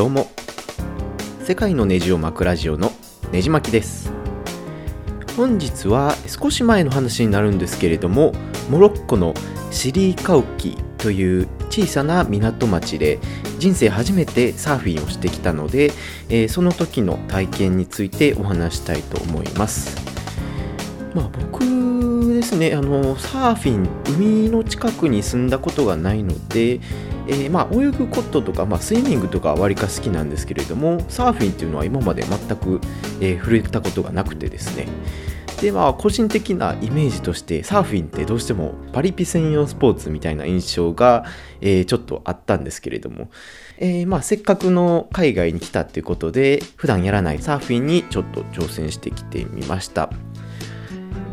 どうも。世界のネジを巻くラジオのネジ巻きです。本日は少し前の話になるんですけれどもモロッコのシリーカウキという小さな港町で人生初めてサーフィンをしてきたので、えー、その時の体験についてお話したいと思います。まあ僕ですねあのサーフィン海の近くに住んだことがないので、えー、まあ、泳ぐこととか、まあ、スイミングとかはわりか好きなんですけれどもサーフィンっていうのは今まで全く、えー、触れたことがなくてですねでまあ個人的なイメージとしてサーフィンってどうしてもパリピ専用スポーツみたいな印象が、えー、ちょっとあったんですけれども、え、まあせっかくの海外に来たっていうことで普段やらないサーフィンにちょっと挑戦してきてみました。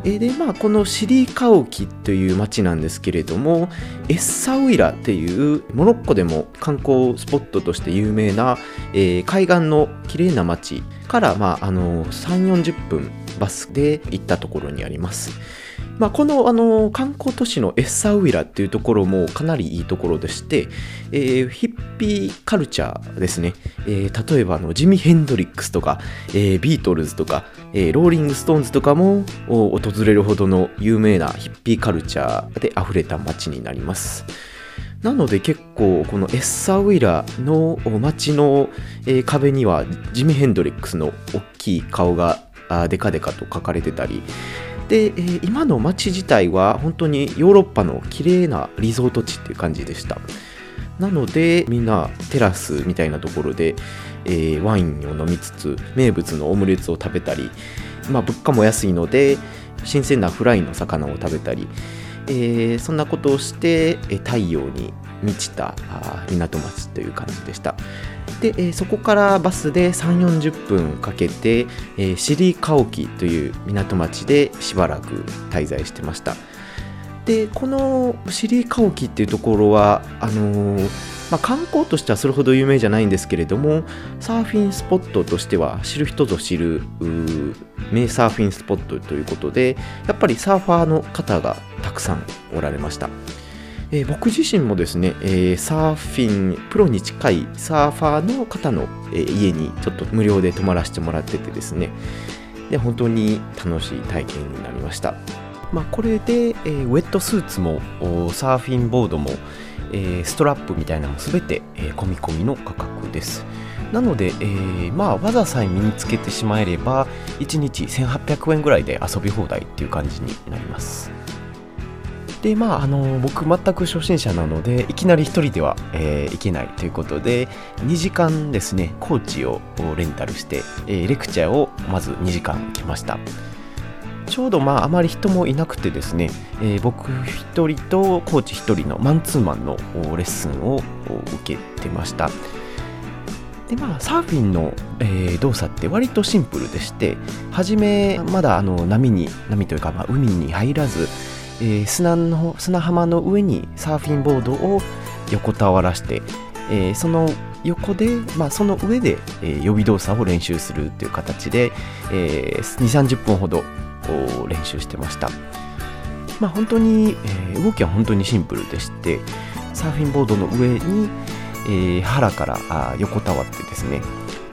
えでまあこのシリカオキという町なんですけれどもエッサウイラっていうモロッコでも観光スポットとして有名な、えー、海岸の綺麗な町から、まあ、あの3 4 0分バスで行ったところにあります。まあ、このあの観光都市のエッサウイラっていうところもかなりいいところでして、えー、ヒッピーカルチャーですね、えー、例えばあのジミ・ヘンドリックスとか、えー、ビートルズとか、えローリング・ストーンズとかも訪れるほどの有名なヒッピーカルチャーで溢れた街になります。なので結構このエッサウイラの街の、壁にはジミ・ヘンドリックスの大きい顔がデカデカと書かれてたりで、えー、今の街自体は本当にヨーロッパの綺麗なリゾート地っていう感じでした。なのでみんなテラスみたいなところで、えー、ワインを飲みつつ名物のオムレツを食べたり、まあ、物価も安いので新鮮なフライの魚を食べたり、えー、そんなことをして太陽に満ちた港町という感じでした。で、えー、そこからバスで3 4 0分かけて、えー、シリカオキという港町でしばらく滞在してました。でこのシリカオキっていうところはあのー、まあ、観光としてはそれほど有名じゃないんですけれどもサーフィンスポットとしては知る人ぞ知る名サーフィンスポットということでやっぱりサーファーの方がたくさんおられました。えー、僕自身もですね、えー、サーフィンプロに近いサーファーの方の、えー、家にちょっと無料で泊まらせてもらっててですね。で本当に楽しい体験になりました、まあ、これで、えー、ウェットスーツもサーフィンボードも、えー、ストラップみたいなのも全て、えー、込み込みの価格です。なので、えー、まあ技さえ身につけてしまえれば1日1800円ぐらいで遊び放題っていう感じになります。でまああの僕全く初心者なのでいきなり1人では、えー、行けないということで2時間ですねコーチをレンタルして、えー、レクチャーをまず2時間来ました。ちょうどまああまり人もいなくてですね、えー、僕1人とコーチ1人のマンツーマンのレッスンを受けてました。でまあサーフィンの、えー、動作って割とシンプルでして初めまだあの波に波というか、まあ、海に入らずえー、砂の砂浜の上にサーフィンボードを横たわらして、えー、その横で、まあ、その上で、えー、予備動作を練習するっていう形で、えー、2 3 0分ほど練習してました、まあ、本当に、えー、動きは本当にシンプルでしてサーフィンボードの上に、えー、腹からあ横たわってですね、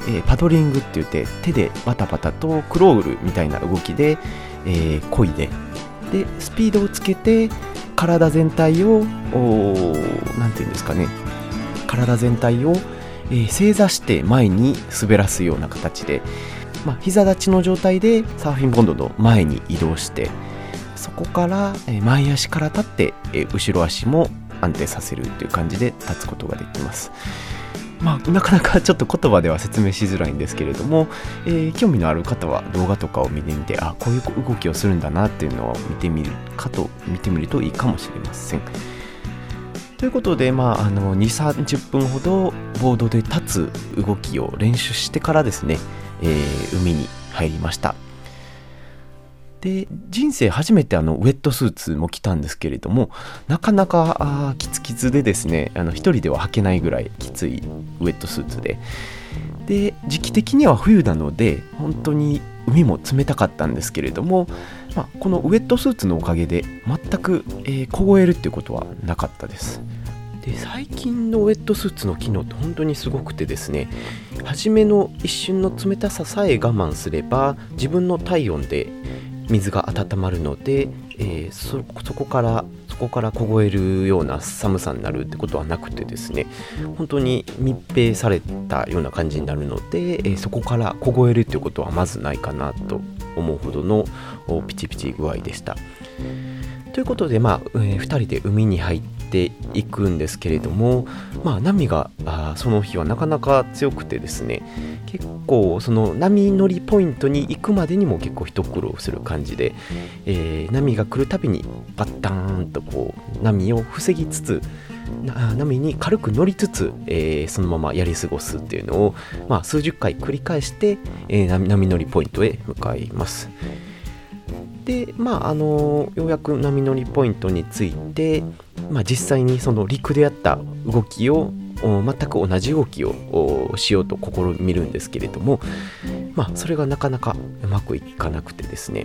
えー、パドリングって言って手でバタバタとクロールみたいな動きで、えー、漕いででスピードをつけて体全体を何て言うんですかね体全体を、えー、正座して前に滑らすような形で、まあ、膝立ちの状態でサーフィンボンドの前に移動してそこから、えー、前足から立って、えー、後ろ足も安定させるっていう感じで立つことができます。まあ、なかなかちょっと言葉では説明しづらいんですけれども、えー、興味のある方は動画とかを見てみてあこういう動きをするんだなっていうのを見てみるかと見てみるといいかもしれません。ということで、まあ、あの2 3 0分ほどボードで立つ動きを練習してからですね、えー、海に入りました。で人生初めてあのウェットスーツも着たんですけれどもなかなかあキツキツでですねあの1人では履けないぐらいきついウェットスーツで。で時期的には冬なので本当に海も冷たかったんですけれども、まあ、このウェットスーツのおかげで全く、えー、凍えるっていうことはなかったです。で最近のウェットスーツの機能って本当にすごくてですね初めの一瞬の冷たささえ我慢すれば自分の体温で水が温まるので、えー、そこからそこから凍えるような寒さになるってことはなくてですね本当に密閉されたような感じになるので、えー、そこから凍えるっていうことはまずないかなと思うほどのピチピチ具合でした。ということで、まあえー、2人で海に入っていくんですけれども、まあ、波があその日はなかなか強くてですね結構その波乗りポイントに行くまでにも結構一苦労する感じで、えー、波が来るたびにバッターンとこう波を防ぎつつ波に軽く乗りつつ、えー、そのままやり過ごすっていうのを、まあ、数十回繰り返して、えー、波乗りポイントへ向かいます。でまああのようやく波乗りポイントについて、まあ、実際にその陸でやった動きを全く同じ動きをしようと試みるんですけれども、まあ、それがなかなかうまくいかなくてですね、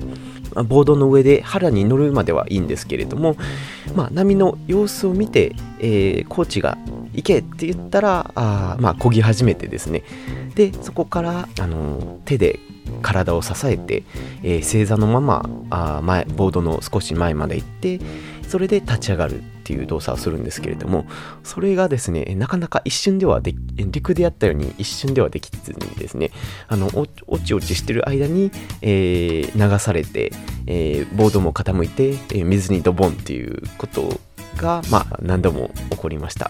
まあ、ボードの上で腹に乗るまではいいんですけれども、まあ、波の様子を見て、えー、コーチが行けって言ったらあまあ漕ぎ始めてですね。でそこからあの手で体を支えて、えー、正座のままあ前ボードの少し前まで行ってそれで立ち上がるっていう動作をするんですけれどもそれがですねなかなか一瞬ではで陸でやったように一瞬ではできずにですねあのおちおちしてる間に、えー、流されて、えー、ボードも傾いて、え、水にドボンっていうことが、まあ、何度も起こりました。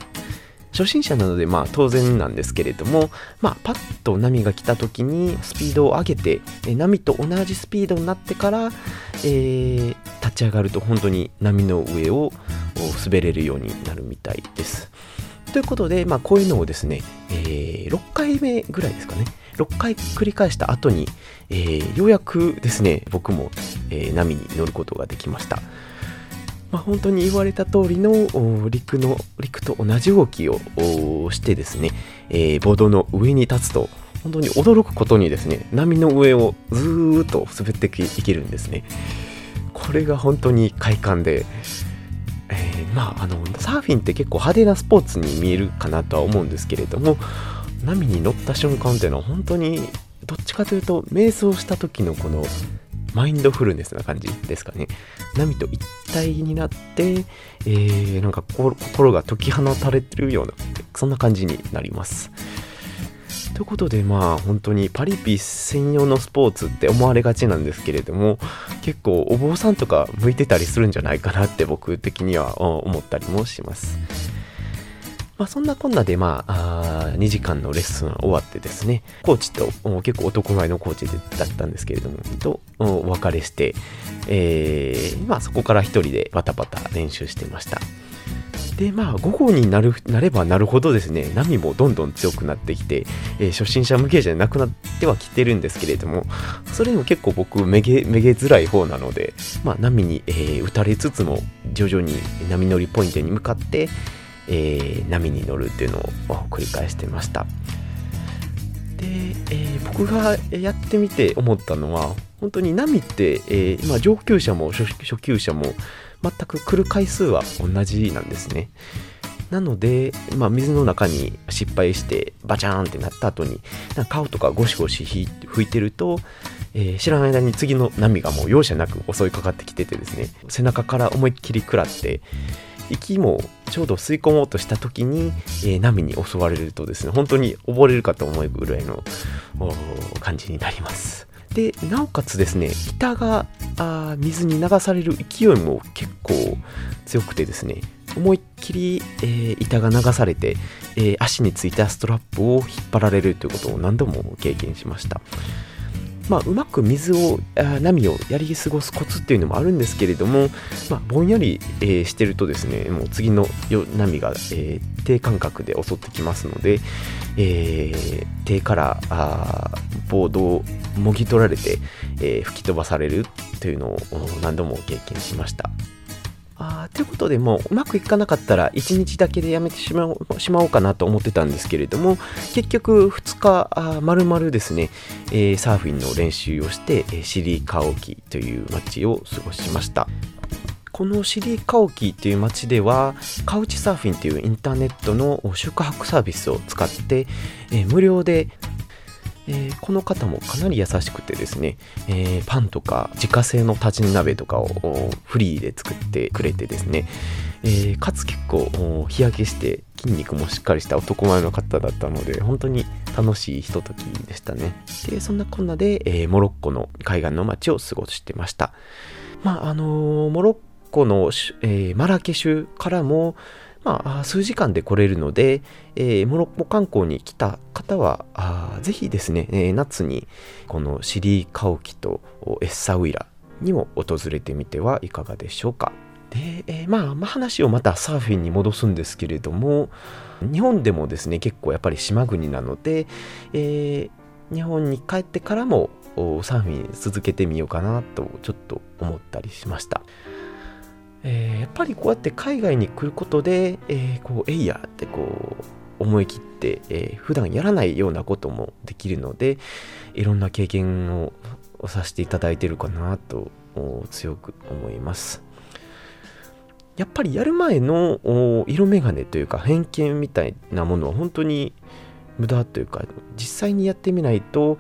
初心者なのでまあ当然なんですけれども、まあ、パッと波が来た時にスピードを上げて波と同じスピードになってから、えー、立ち上がると本当に波の上を滑れるようになるみたいです。ということで、まあ、こういうのをですね、えー、6回目ぐらいですかね6回繰り返した後に、えー、ようやくですね僕も、え、波に乗ることができました。まあ、本当に言われた通りの陸の陸と同じ動きをしてですね、えー、ボードの上に立つと本当に驚くことにですね波の上をずーっと滑っていけるんですね。これが本当に快感で、えー、まああのサーフィンって結構派手なスポーツに見えるかなとは思うんですけれども波に乗った瞬間っていうのは本当にどっちかというと瞑想した時のこのマインドフルネスな感じですかね。波と一体になって、えー、なんか心が解き放たれてるような、そんな感じになります。ということでまあ本当にパリピ専用のスポーツって思われがちなんですけれども結構お坊さんとか向いてたりするんじゃないかなって僕的には思ったりもします。まあ、そんなこんなで、まあ、あ2時間のレッスン終わってですね、コーチと、結構男前のコーチだったんですけれども、とお別れして、えー、まあ、そこから一人でバタバタ練習してました。で、まあ、午後になるなればなるほどですね、波もどんどん強くなってきて、えー、初心者向けじゃなくなってはきてるんですけれども、それでも結構僕、めげ、めげづらい方なので、まあ、波に、えー、打たれつつも、徐々に波乗りポイントに向かって、えー、波に乗るっていうのを繰り返してました。で、えー、僕がやってみて思ったのは本当に波って、えー、今上級者も初級者も全く来る回数は同じなんですね。なので、まあ、水の中に失敗してバチャーンってなった後に顔とかゴシゴシ拭いてると、えー、知らない間に次の波がもう容赦なく襲いかかってきててですね背中から思いっきり食らって息もちょうど吸い込もうとした時に、えー、波に襲われるとですね本当に溺れるかと思うぐらいの感じになります。でなおかつですね板があ水に流される勢いも結構強くてですね思いっきり、えー、板が流されて、えー、足についたストラップを引っ張られるということを何度も経験しました。まあ、うまく水を波をやり過ごすコツっていうのもあるんですけれども、まあ、ぼんやり、えー、してるとですねもう次の波が、えー、低感覚で襲ってきますので、えー、手からあボードをもぎ取られて、え吹き飛ばされるというのを何度も経験しました。あということでもううまくいかなかったら1日だけでやめてしまおうかなと思ってたんですけれども結局2日あ丸々ですね、えー、サーフィンの練習をして、えー、シリカオキという街を過ごしました。このシリカオキっていう街ではカウチサーフィンっていうインターネットの宿泊サービスを使って、えー、無料でえー、この方もかなり優しくてですね、えー、パンとか自家製の立ち鍋とかをフリーで作ってくれてですね、えー、かつ結構日焼けして筋肉もしっかりした男前の方だったので本当に楽しいひとときでしたね。でそんなこんなで、えモロッコの海岸の街を過ごしてました。まああのモロッコの、えマラケシュからもまあ、数時間で来れるので、えー、モロッコ観光に来た方は、あぜひですね、えー、夏にこのシリーカオキとエッサウイラにも訪れてみてはいかがでしょうか。で、えー、まあ、まあ、話をまたサーフィンに戻すんですけれども、日本でもですね、結構やっぱり島国なので、えー、日本に帰ってからもサーフィン続けてみようかなとちょっと思ったりしました。えー、やっぱりこうやって海外に来ることで、えー、こうエイヤーってこう思い切って、えー、普段やらないようなこともできるのでいろんな経験をさせていただいてるかなと強く思います。やっぱりやる前の色眼鏡というか偏見みたいなものは本当に無駄というか実際にやってみないと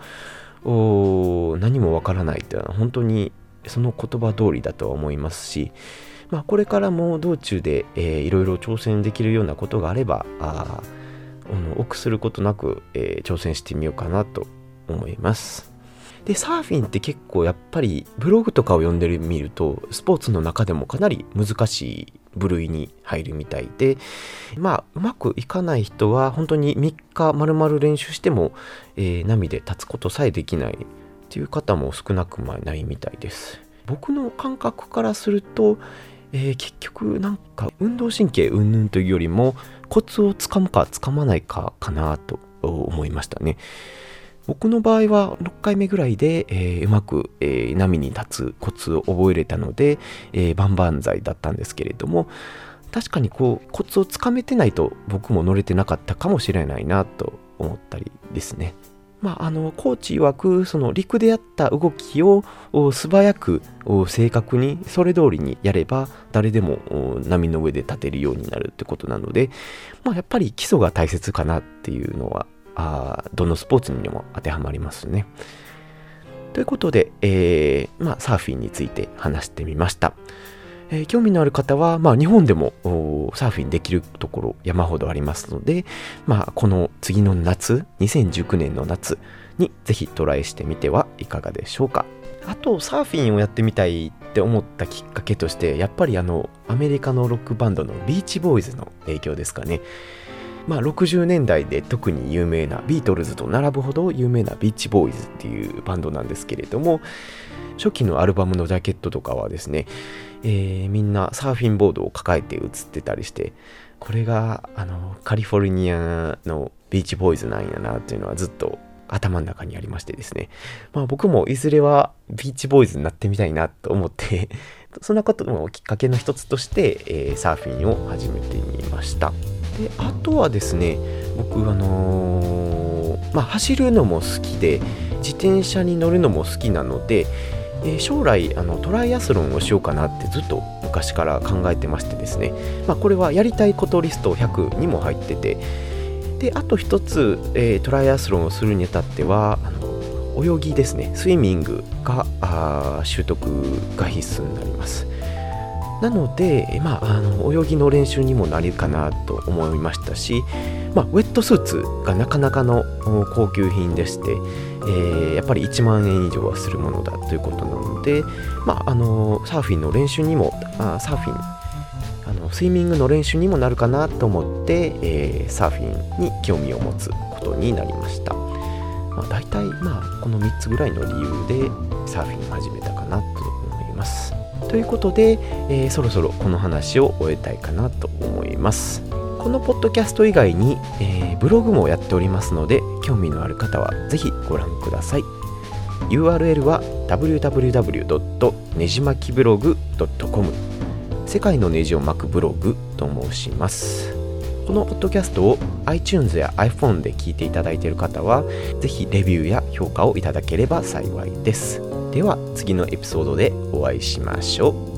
何もわからないというのは本当にその言葉通りだとは思いますしまあ、これからも道中で、えー、いろいろ挑戦できるようなことがあればあ臆することなく、えー、挑戦してみようかなと思います。で、サーフィンって結構やっぱりブログとかを読んでみると、スポーツの中でもかなり難しい部類に入るみたいで、まあ、うまくいかない人は本当に3日丸々練習しても、えー、波で立つことさえできないっていう方も少なくないみたいです。僕の感覚からすると、えー、結局なんか運動神経云々というよりもコツをつかむかつかまないかかなと思いましたね。僕の場合は6回目ぐらいで、えー、うまく、えー、波に立つコツを覚えれたので、えー、万々歳だったんですけれども確かにこうコツをつかめてないと僕も乗れてなかったかもしれないなと思ったりですね。まあ、あのコーチ曰くその陸でやった動きを素早く正確にそれ通りにやれば誰でも波の上で立てるようになるってことなので、まあ、やっぱり基礎が大切かなっていうのはあどのスポーツにも当てはまりますね。ということで、えーまあ、サーフィンについて話してみました。えー、興味のある方は、まあ、日本でもサーフィンできるところ山ほどありますので、まあ、この次の夏、2019年の夏にぜひトライしてみてはいかがでしょうか。あと、サーフィンをやってみたいって思ったきっかけとして、やっぱりあの、アメリカのロックバンドのビーチボーイズの影響ですかね。まあ、60年代で特に有名なビートルズと並ぶほど有名なビーチボーイズっていうバンドなんですけれども初期のアルバムのジャケットとかはですね、えー、みんなサーフィンボードを抱えて写ってたりしてこれがあのカリフォルニアのビーチボーイズなんやなっていうのはずっと頭の中にありましてですね、まあ、僕もいずれはビーチボーイズになってみたいなと思って そんなことのきっかけの一つとして、えー、サーフィンを始めてみました。であとはですね僕あのー、まあ走るのも好きで自転車に乗るのも好きなのでえー、将来あのトライアスロンをしようかなってずっと昔から考えてましてですね、まあ、これはやりたいことリスト100にも入ってて。であと一つ、えー、トライアスロンをするにあたってはあの泳ぎですね。スイミングがあ習得が必須になります。なので、まあ、あの泳ぎの練習にもなるかなと思いましたし、まあ、ウェットスーツがなかなかの高級品でして、えー、ぱり1万円以上はするものだということなので、まあ、あのサーフィンの練習にもあサーフィンあのスイミングの練習にもなるかなと思って、えー、サーフィンに興味を持つことになりました、まあ、大体、まあ、この3つぐらいの理由でサーフィンを始めたかなと思います。ということで、えー、そろそろこの話を終えたいかなと思います。このポッドキャスト以外に、えー、ブログもやっておりますので興味のある方はぜひご覧ください。URL は www. ねじ巻きブログ .com 世界のネジを巻くブログと申します。このポッドキャストを iTunes や iPhone で聞いていただいている方はぜひレビューや評価をいただければ幸いです。では次のエピソードでお会いしましょう。